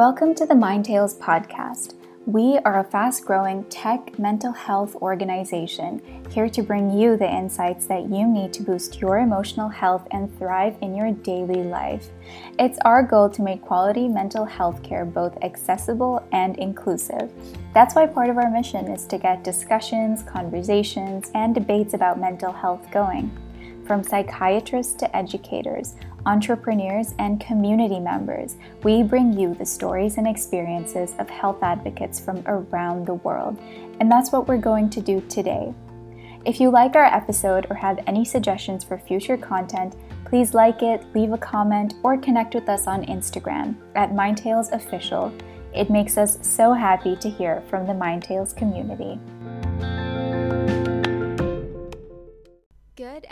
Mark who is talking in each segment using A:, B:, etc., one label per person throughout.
A: Welcome to the Mind Tales podcast. We are a fast growing tech mental health organization here to bring you the insights that you need to boost your emotional health and thrive in your daily life. It's our goal to make quality mental health care both accessible and inclusive. That's why part of our mission is to get discussions, conversations, and debates about mental health going. From psychiatrists to educators, entrepreneurs, and community members, we bring you the stories and experiences of health advocates from around the world. And that's what we're going to do today. If you like our episode or have any suggestions for future content, please like it, leave a comment, or connect with us on Instagram at MindTales Official. It makes us so happy to hear from the MindTales community.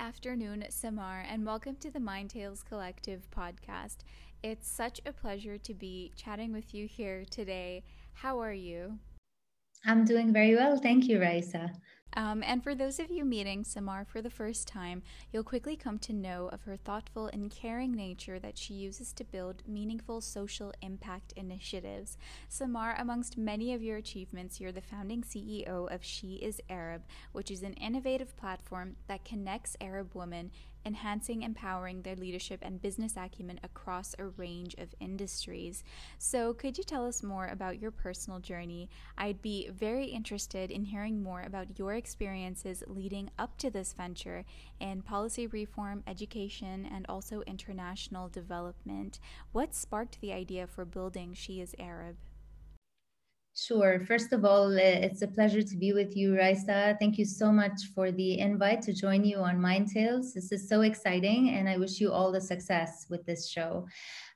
A: Afternoon, Samar, and welcome to the Mind Tales Collective podcast. It's such a pleasure to be chatting with you here today. How are you?
B: I'm doing very well. Thank you, Raisa.
A: Um, and for those of you meeting Samar for the first time, you'll quickly come to know of her thoughtful and caring nature that she uses to build meaningful social impact initiatives. Samar, amongst many of your achievements, you're the founding CEO of She is Arab, which is an innovative platform that connects Arab women enhancing, empowering their leadership and business acumen across a range of industries. So, could you tell us more about your personal journey? I'd be very interested in hearing more about your experiences leading up to this venture in policy reform, education, and also international development. What sparked the idea for building She is Arab?
B: Sure. First of all, it's a pleasure to be with you, Raisa. Thank you so much for the invite to join you on Mind Tales. This is so exciting, and I wish you all the success with this show.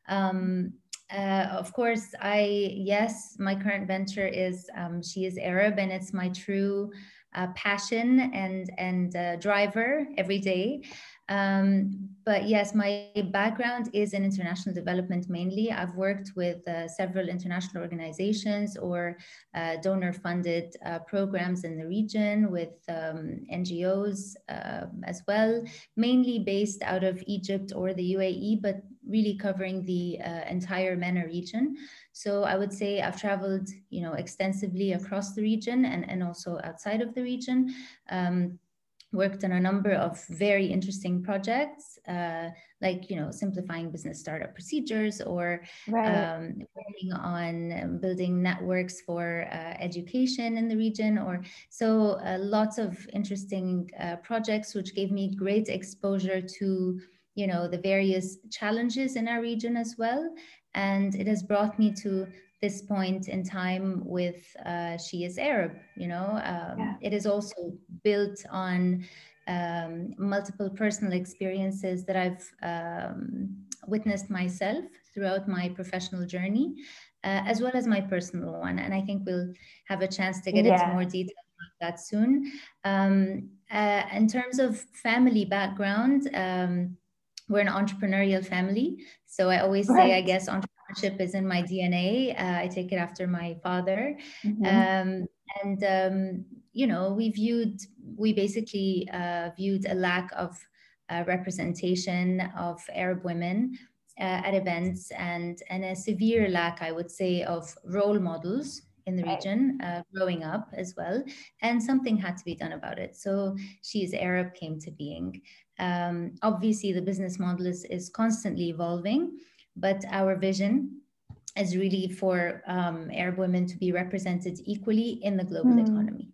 B: Um, uh, of course, I yes, my current venture is um, she is Arab, and it's my true uh, passion and and uh, driver every day. Um, but yes, my background is in international development mainly. I've worked with uh, several international organizations or uh, donor funded uh, programs in the region with um, NGOs um, as well, mainly based out of Egypt or the UAE, but really covering the uh, entire MENA region. So I would say I've traveled, you know, extensively across the region and, and also outside of the region. Um, worked on a number of very interesting projects, uh, like you know simplifying business startup procedures or right. um, working on building networks for uh, education in the region. Or so uh, lots of interesting uh, projects, which gave me great exposure to you know the various challenges in our region as well, and it has brought me to this point in time with uh, She is Arab. You know, um, yeah. it is also built on um, multiple personal experiences that I've um, witnessed myself throughout my professional journey, uh, as well as my personal one. And I think we'll have a chance to get yeah. into more detail about that soon. Um, uh, in terms of family background, um, we're an entrepreneurial family. So I always right. say, I guess, entrepreneurship is in my DNA. Uh, I take it after my father. Mm-hmm. Um, and, um, you know, we viewed, we basically uh, viewed a lack of uh, representation of Arab women uh, at events and, and a severe lack, I would say, of role models in the region uh, growing up as well. And something had to be done about it. So She is Arab came to being. Um, obviously, the business model is, is constantly evolving, but our vision is really for um, Arab women to be represented equally in the global mm. economy.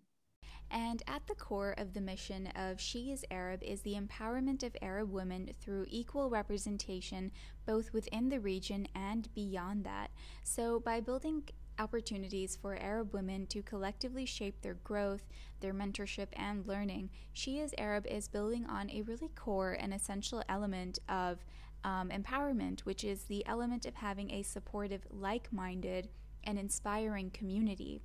A: And at the core of the mission of She is Arab is the empowerment of Arab women through equal representation both within the region and beyond that. So, by building opportunities for Arab women to collectively shape their growth, their mentorship, and learning, She is Arab is building on a really core and essential element of um, empowerment, which is the element of having a supportive, like minded, and inspiring community.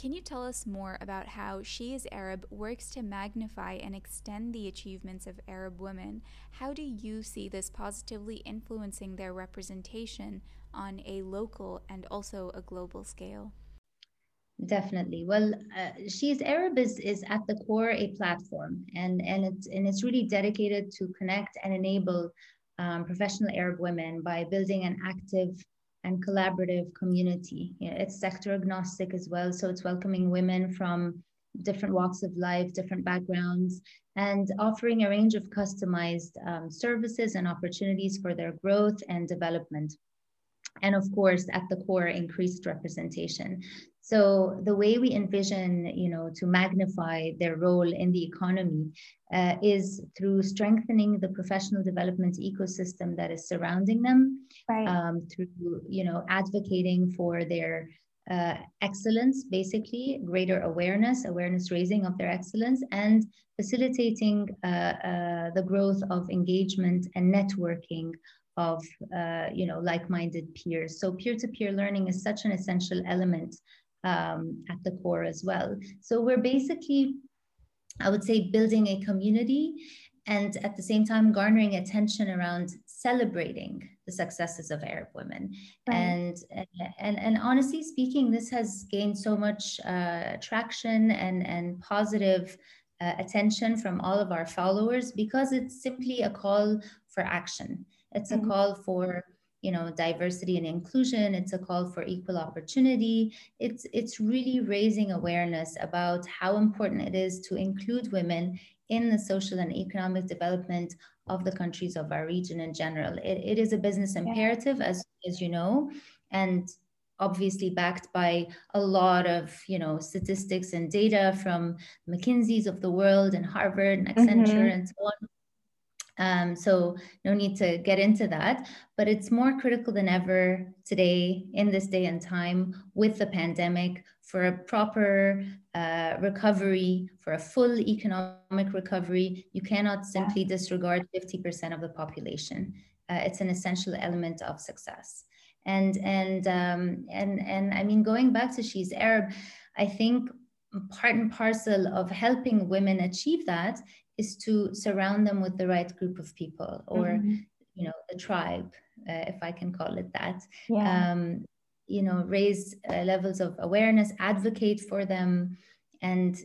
A: Can you tell us more about how She is Arab works to magnify and extend the achievements of Arab women? How do you see this positively influencing their representation on a local and also a global scale?
B: Definitely. Well, uh, She is Arab is, is at the core a platform, and and it's and it's really dedicated to connect and enable um, professional Arab women by building an active and collaborative community. it's sector agnostic as well, so it's welcoming women from different walks of life, different backgrounds, and offering a range of customized um, services and opportunities for their growth and development. And of course, at the core, increased representation. So the way we envision, you know, to magnify their role in the economy uh, is through strengthening the professional development ecosystem that is surrounding them, right. um, through, you know, advocating for their uh, excellence, basically greater awareness, awareness raising of their excellence, and facilitating uh, uh, the growth of engagement and networking of uh, you know like-minded peers. So peer-to-peer learning is such an essential element um, at the core as well. So we're basically, I would say, building a community and at the same time garnering attention around celebrating the successes of Arab women. Right. And, and, and honestly speaking, this has gained so much uh, traction and, and positive uh, attention from all of our followers because it's simply a call for action. It's mm-hmm. a call for you know diversity and inclusion. It's a call for equal opportunity. It's it's really raising awareness about how important it is to include women in the social and economic development of the countries of our region in general. It, it is a business imperative as as you know and obviously backed by a lot of you know statistics and data from mckinsey's of the world and harvard and accenture mm-hmm. and so on um, so no need to get into that, but it's more critical than ever today in this day and time with the pandemic for a proper uh, recovery, for a full economic recovery. You cannot simply disregard 50% of the population. Uh, it's an essential element of success. And and um, and and I mean, going back to she's Arab, I think part and parcel of helping women achieve that is to surround them with the right group of people or mm-hmm. you know the tribe uh, if i can call it that yeah. um, you know raise uh, levels of awareness advocate for them and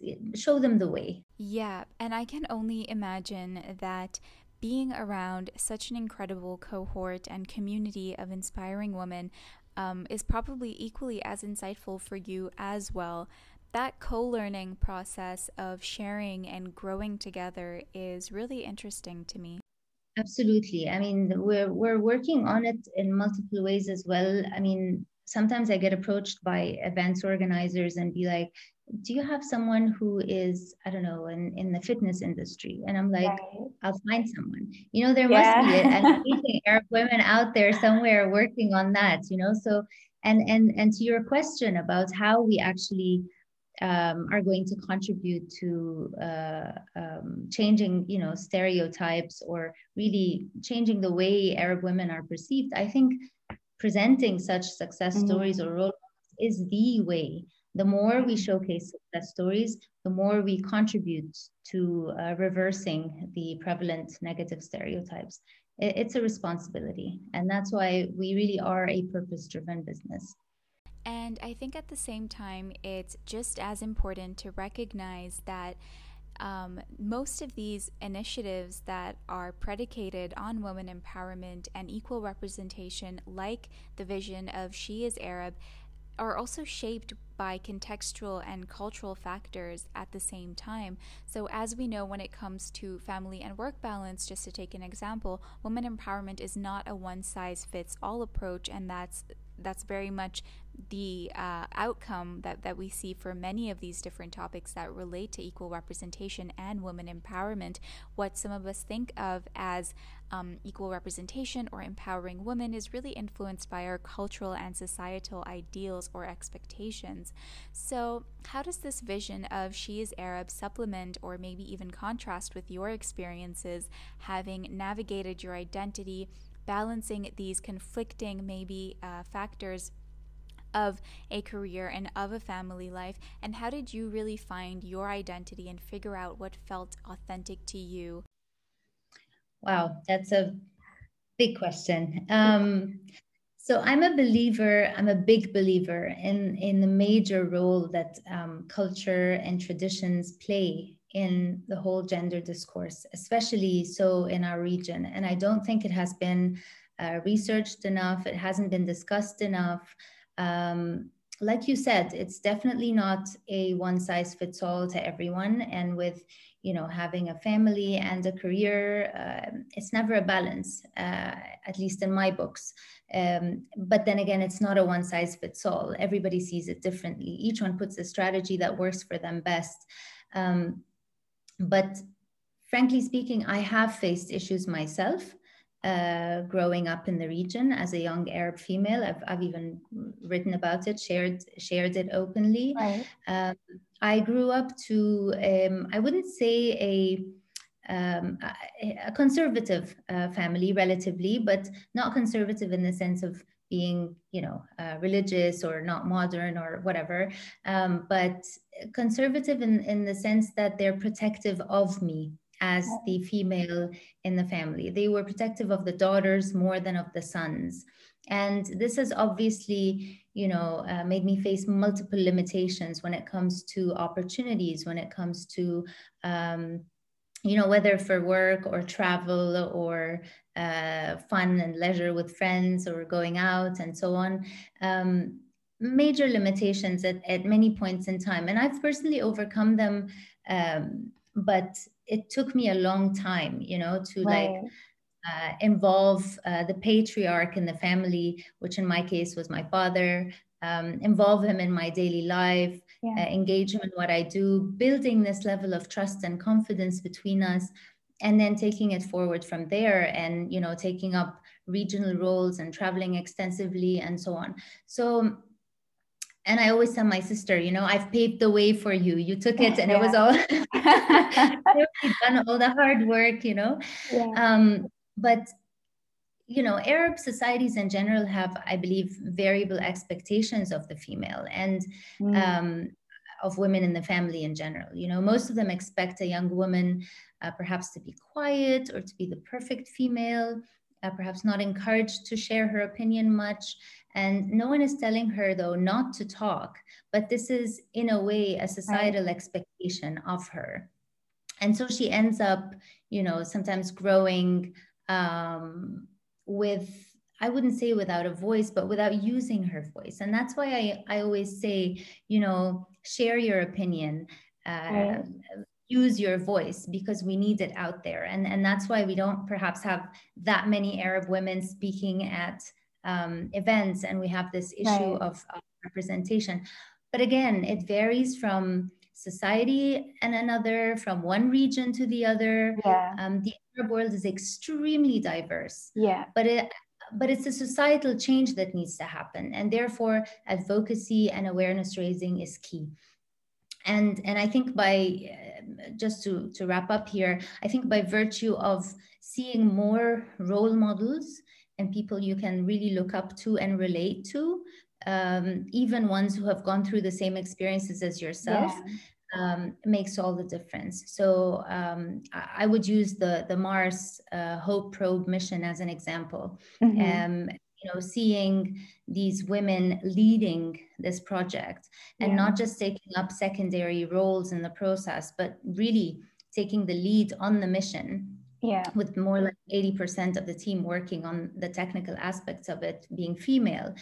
B: show them the way
A: yeah and i can only imagine that being around such an incredible cohort and community of inspiring women um, is probably equally as insightful for you as well that co learning process of sharing and growing together is really interesting to me.
B: Absolutely. I mean, we're, we're working on it in multiple ways as well. I mean, sometimes I get approached by events organizers and be like, do you have someone who is, I don't know, in, in the fitness industry? And I'm like, right. I'll find someone. You know, there yeah. must be an Arab women out there somewhere working on that, you know? So, and, and, and to your question about how we actually um, are going to contribute to uh, um, changing, you know, stereotypes or really changing the way Arab women are perceived. I think presenting such success mm-hmm. stories or role models is the way. The more we showcase success stories, the more we contribute to uh, reversing the prevalent negative stereotypes. It's a responsibility, and that's why we really are a purpose-driven business.
A: And I think at the same time, it's just as important to recognize that um, most of these initiatives that are predicated on women empowerment and equal representation, like the vision of She is Arab, are also shaped by contextual and cultural factors at the same time. So, as we know, when it comes to family and work balance, just to take an example, women empowerment is not a one size fits all approach, and that's that's very much the uh, outcome that, that we see for many of these different topics that relate to equal representation and women empowerment. What some of us think of as um, equal representation or empowering women is really influenced by our cultural and societal ideals or expectations. So, how does this vision of She is Arab supplement or maybe even contrast with your experiences having navigated your identity? Balancing these conflicting, maybe, uh, factors of a career and of a family life? And how did you really find your identity and figure out what felt authentic to you?
B: Wow, that's a big question. Um, so I'm a believer, I'm a big believer in, in the major role that um, culture and traditions play in the whole gender discourse, especially so in our region. And I don't think it has been uh, researched enough, it hasn't been discussed enough. Um, like you said, it's definitely not a one size fits all to everyone. And with, you know, having a family and a career, uh, it's never a balance, uh, at least in my books. Um, but then again, it's not a one size fits all. Everybody sees it differently. Each one puts a strategy that works for them best. Um, but frankly speaking, I have faced issues myself uh, growing up in the region as a young Arab female. I've, I've even written about it, shared shared it openly. Right. Um, I grew up to um, I wouldn't say a um, a conservative uh, family relatively, but not conservative in the sense of being, you know, uh, religious or not modern or whatever, um, but conservative in, in the sense that they're protective of me as the female in the family. They were protective of the daughters more than of the sons. And this has obviously, you know, uh, made me face multiple limitations when it comes to opportunities, when it comes to, um, you know, whether for work or travel or uh, fun and leisure with friends or going out and so on. Um, major limitations at, at many points in time. And I've personally overcome them. Um, but it took me a long time, you know, to right. like uh, involve uh, the patriarch in the family, which in my case was my father, um, involve him in my daily life, yeah. uh, engage him in what I do, building this level of trust and confidence between us, and then taking it forward from there and, you know, taking up regional roles and traveling extensively and so on. So and I always tell my sister, you know, I've paved the way for you. You took it, and yeah. it was all done all the hard work, you know. Yeah. Um, but you know, Arab societies in general have, I believe, variable expectations of the female and mm. um, of women in the family in general. You know, most of them expect a young woman uh, perhaps to be quiet or to be the perfect female, uh, perhaps not encouraged to share her opinion much. And no one is telling her, though, not to talk, but this is, in a way, a societal right. expectation of her. And so she ends up, you know, sometimes growing um, with, I wouldn't say without a voice, but without using her voice. And that's why I, I always say, you know, share your opinion. Uh, right use your voice because we need it out there. And and that's why we don't perhaps have that many arab women speaking at um, events and we have this issue right. of, of, representation. But again it varies from society and another from one region to the other. Yeah. um, the arab world is extremely diverse.
A: Yeah.
B: But it but it's a societal change that needs to happen. And therefore advocacy and awareness raising is key and and i think by uh, just to to wrap up here i think by virtue of seeing more role models and people you can really look up to and relate to, um, even ones who have gone through the same experiences as yourself. Yeah. Um, makes all the difference. So um, I would use the the Mars uh, Hope probe mission as an example. Mm-hmm. Um, you know, seeing these women leading this project and yeah. not just taking up secondary roles in the process, but really taking the lead on the mission
A: yeah.
B: with more like 80% of the team working on the technical aspects of it being female.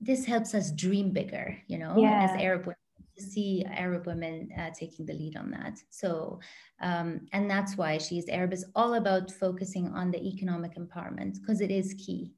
B: This helps us dream bigger you know yeah. as arab women to see arab women uh, taking the lead on that. So um, and that's why she's arab. Is all about focusing on the economic empowerment because it is key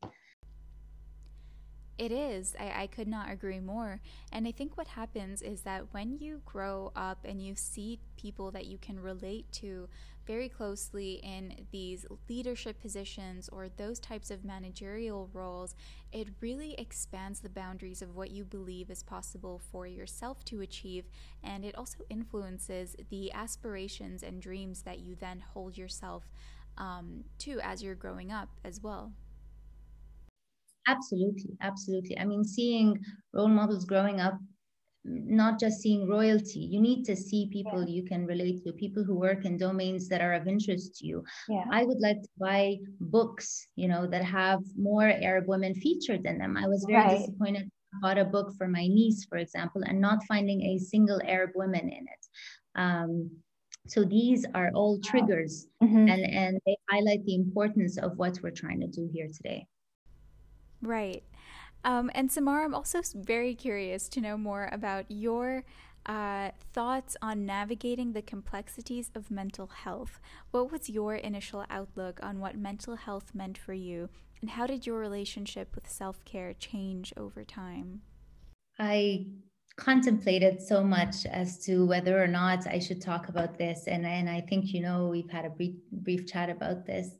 A: it is. I, I could not agree more. And I think what happens is that when you grow up and you see people that you can relate to very closely in these leadership positions or those types of managerial roles, it really expands the boundaries of what you believe is possible for yourself to achieve. And it also influences the aspirations and dreams that you then hold yourself um, to as you're growing up as well.
B: Absolutely, absolutely. I mean, seeing role models growing up, not just seeing royalty, you need to see people yeah. you can relate to, people who work in domains that are of interest to you. Yeah. I would like to buy books, you know, that have more Arab women featured in them. I was very right. disappointed. Bought a book for my niece, for example, and not finding a single Arab woman in it. Um, so these are all triggers mm-hmm. and, and they highlight the importance of what we're trying to do here today.
A: Right. Um, and Samar, I'm also very curious to know more about your uh, thoughts on navigating the complexities of mental health. What was your initial outlook on what mental health meant for you, and how did your relationship with self care change over time?
B: I contemplated so much as to whether or not I should talk about this, and and I think you know we've had a brief brief chat about this.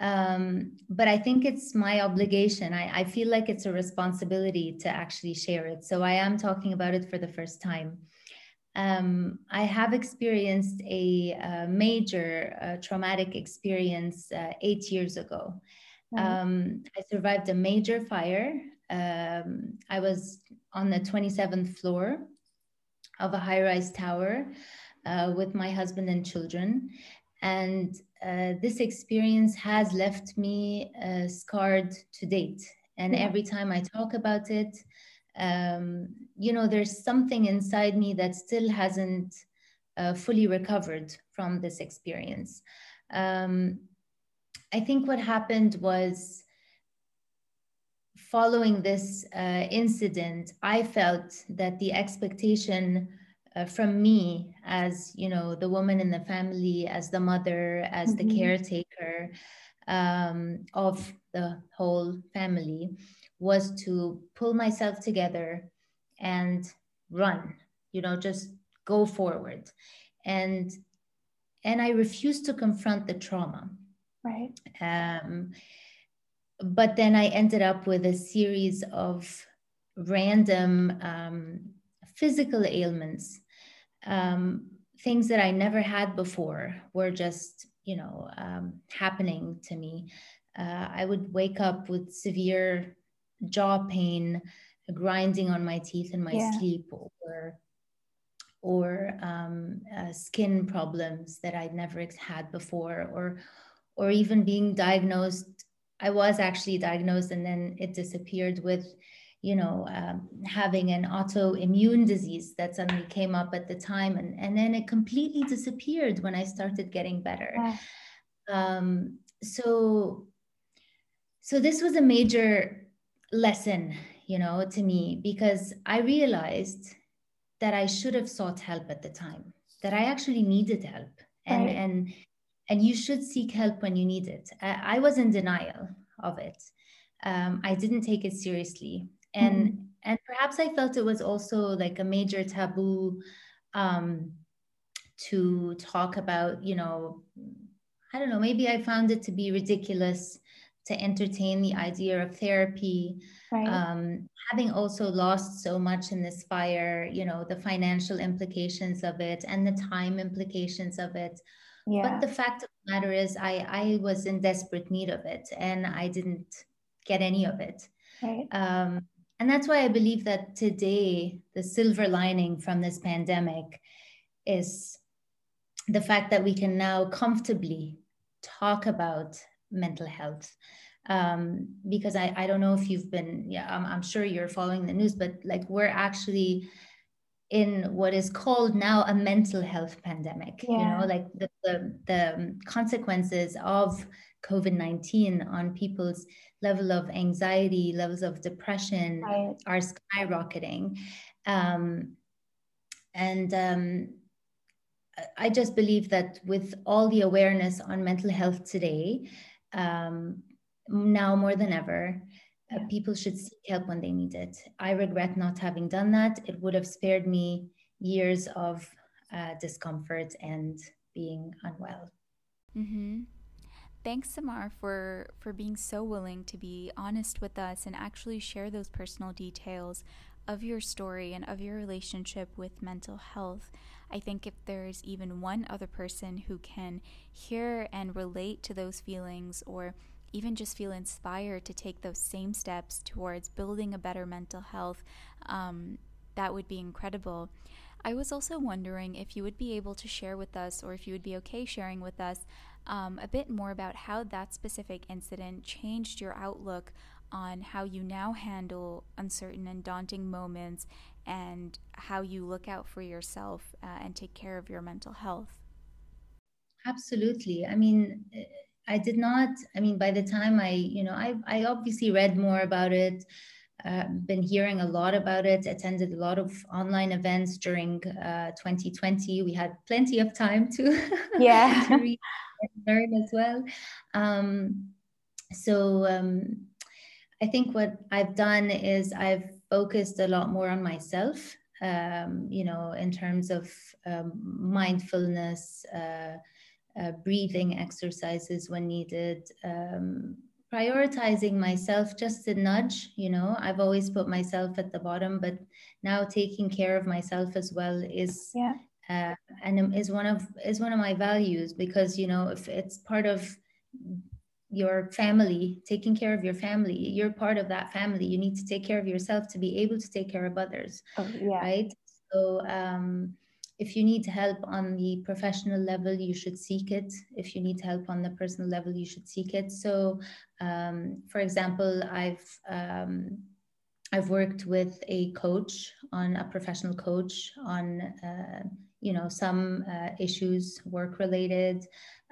B: Um, but I think it's my obligation. I, I feel like it's a responsibility to actually share it. So I am talking about it for the first time. Um, I have experienced a, a major uh, traumatic experience uh, eight years ago. Um, I survived a major fire. Um, I was on the 27th floor of a high rise tower uh, with my husband and children. And uh, this experience has left me uh, scarred to date. And yeah. every time I talk about it, um, you know, there's something inside me that still hasn't uh, fully recovered from this experience. Um, I think what happened was following this uh, incident, I felt that the expectation uh, from me as you know the woman in the family as the mother as mm-hmm. the caretaker um, of the whole family was to pull myself together and run you know just go forward. And and i refused to confront the trauma.
A: Right.
B: Um, but then i ended up with a series of random um, physical ailments, um, things that I never had before were just, you know, um, happening to me. Uh, I would wake up with severe jaw pain, grinding on my teeth in my yeah. sleep, or or um, uh, skin problems that I'd never had before, or or even being diagnosed. I was actually diagnosed, and then it disappeared with you know, um, having an autoimmune disease that suddenly came up at the time. And, and then it completely disappeared when I started getting better. Yeah. Um, so, so this was a major lesson, you know, to me, because I realized that I should have sought help at the time, that I actually needed help. And, right. and, and you should seek help when you need it. I, I was in denial of it. Um, I didn't take it seriously and mm-hmm. and perhaps i felt it was also like a major taboo um to talk about you know i don't know maybe i found it to be ridiculous to entertain the idea of therapy right. um, having also lost so much in this fire you know the financial implications of it and the time implications of it yeah. but the fact of the matter is i i was in desperate need of it and i didn't get any of it right. um, and that's why I believe that today, the silver lining from this pandemic is the fact that we can now comfortably talk about mental health. Um, because I, I don't know if you've been, yeah, I'm, I'm sure you're following the news, but like we're actually in what is called now a mental health pandemic yeah. you know like the, the, the consequences of covid-19 on people's level of anxiety, levels of depression right. are skyrocketing. Um, and um, I just believe that with all the awareness on mental health today, um, now more than ever, uh, people should seek help when they need it. I regret not having done that. It would have spared me years of uh, discomfort and being unwell.
A: Mm-hmm. Thanks, Samar, for, for being so willing to be honest with us and actually share those personal details of your story and of your relationship with mental health. I think if there's even one other person who can hear and relate to those feelings or even just feel inspired to take those same steps towards building a better mental health, um, that would be incredible. I was also wondering if you would be able to share with us, or if you would be okay sharing with us, um, a bit more about how that specific incident changed your outlook on how you now handle uncertain and daunting moments and how you look out for yourself uh, and take care of your mental health.
B: Absolutely. I mean, I did not. I mean, by the time I, you know, I I obviously read more about it. Uh, been hearing a lot about it. Attended a lot of online events during uh, 2020. We had plenty of time to
A: yeah
B: to read and learn as well. Um, so um, I think what I've done is I've focused a lot more on myself. Um, you know, in terms of um, mindfulness. Uh, uh, breathing exercises when needed, um, prioritizing myself just a nudge. You know, I've always put myself at the bottom, but now taking care of myself as well is
A: yeah.
B: Uh, and is one of is one of my values because you know if it's part of your family taking care of your family you're part of that family you need to take care of yourself to be able to take care of others
A: oh, yeah.
B: right so um if you need help on the professional level, you should seek it. If you need help on the personal level, you should seek it. So, um, for example, I've um, I've worked with a coach on a professional coach on uh, you know some uh, issues work related.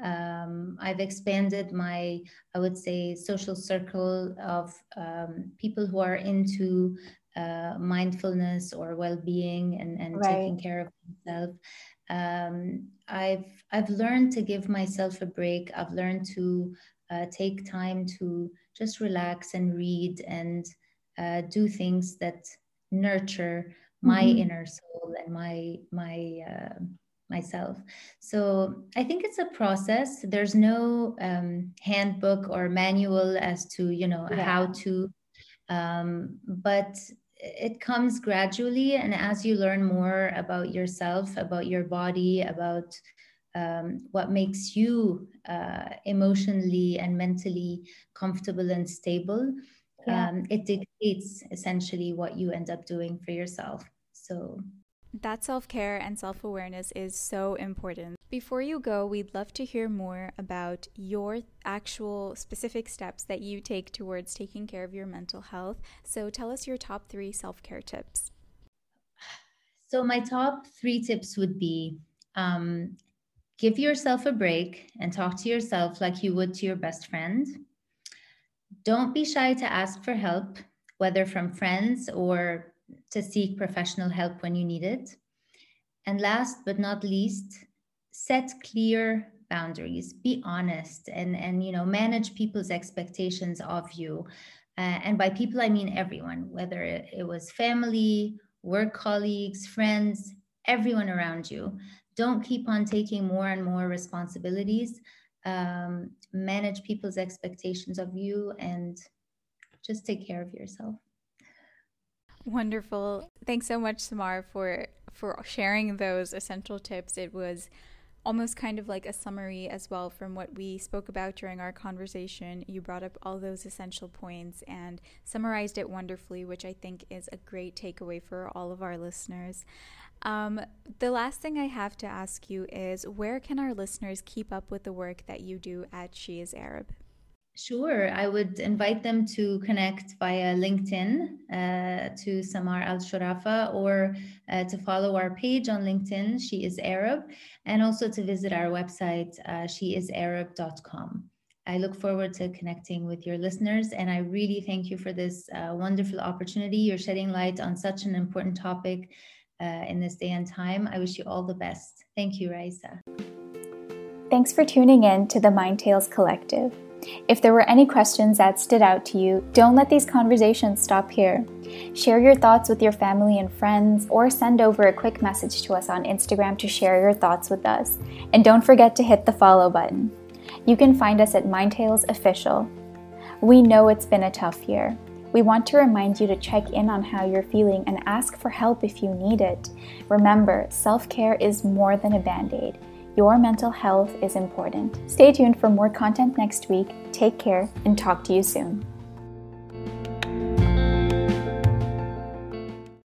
B: Um, I've expanded my I would say social circle of um, people who are into uh, mindfulness or well-being and, and right. taking care of myself um, i've i've learned to give myself a break i've learned to uh, take time to just relax and read and uh, do things that nurture my mm-hmm. inner soul and my my uh, myself so i think it's a process there's no um, handbook or manual as to you know yeah. how to um, but it comes gradually and as you learn more about yourself about your body about um, what makes you uh, emotionally and mentally comfortable and stable yeah. um, it dictates essentially what you end up doing for yourself so
A: that self care and self awareness is so important. Before you go, we'd love to hear more about your actual specific steps that you take towards taking care of your mental health. So tell us your top three self care tips.
B: So, my top three tips would be um, give yourself a break and talk to yourself like you would to your best friend. Don't be shy to ask for help, whether from friends or to seek professional help when you need it. And last but not least, set clear boundaries be honest and and you know manage people's expectations of you uh, and by people i mean everyone whether it, it was family work colleagues friends everyone around you don't keep on taking more and more responsibilities um, manage people's expectations of you and just take care of yourself
A: Wonderful. Thanks so much, Samar, for for sharing those essential tips. It was almost kind of like a summary as well from what we spoke about during our conversation. You brought up all those essential points and summarized it wonderfully, which I think is a great takeaway for all of our listeners. Um, the last thing I have to ask you is where can our listeners keep up with the work that you do at She is Arab?
B: Sure, I would invite them to connect via LinkedIn uh, to Samar Alshorafa or uh, to follow our page on LinkedIn, She is Arab, and also to visit our website, uh, sheisarab.com. I look forward to connecting with your listeners, and I really thank you for this uh, wonderful opportunity. You're shedding light on such an important topic uh, in this day and time. I wish you all the best. Thank you, Raisa.
A: Thanks for tuning in to the Mind Tales Collective. If there were any questions that stood out to you, don't let these conversations stop here. Share your thoughts with your family and friends, or send over a quick message to us on Instagram to share your thoughts with us. And don't forget to hit the follow button. You can find us at Mindtales Official. We know it's been a tough year. We want to remind you to check in on how you're feeling and ask for help if you need it. Remember, self care is more than a band aid. Your mental health is important. Stay tuned for more content next week. Take care and talk to you soon.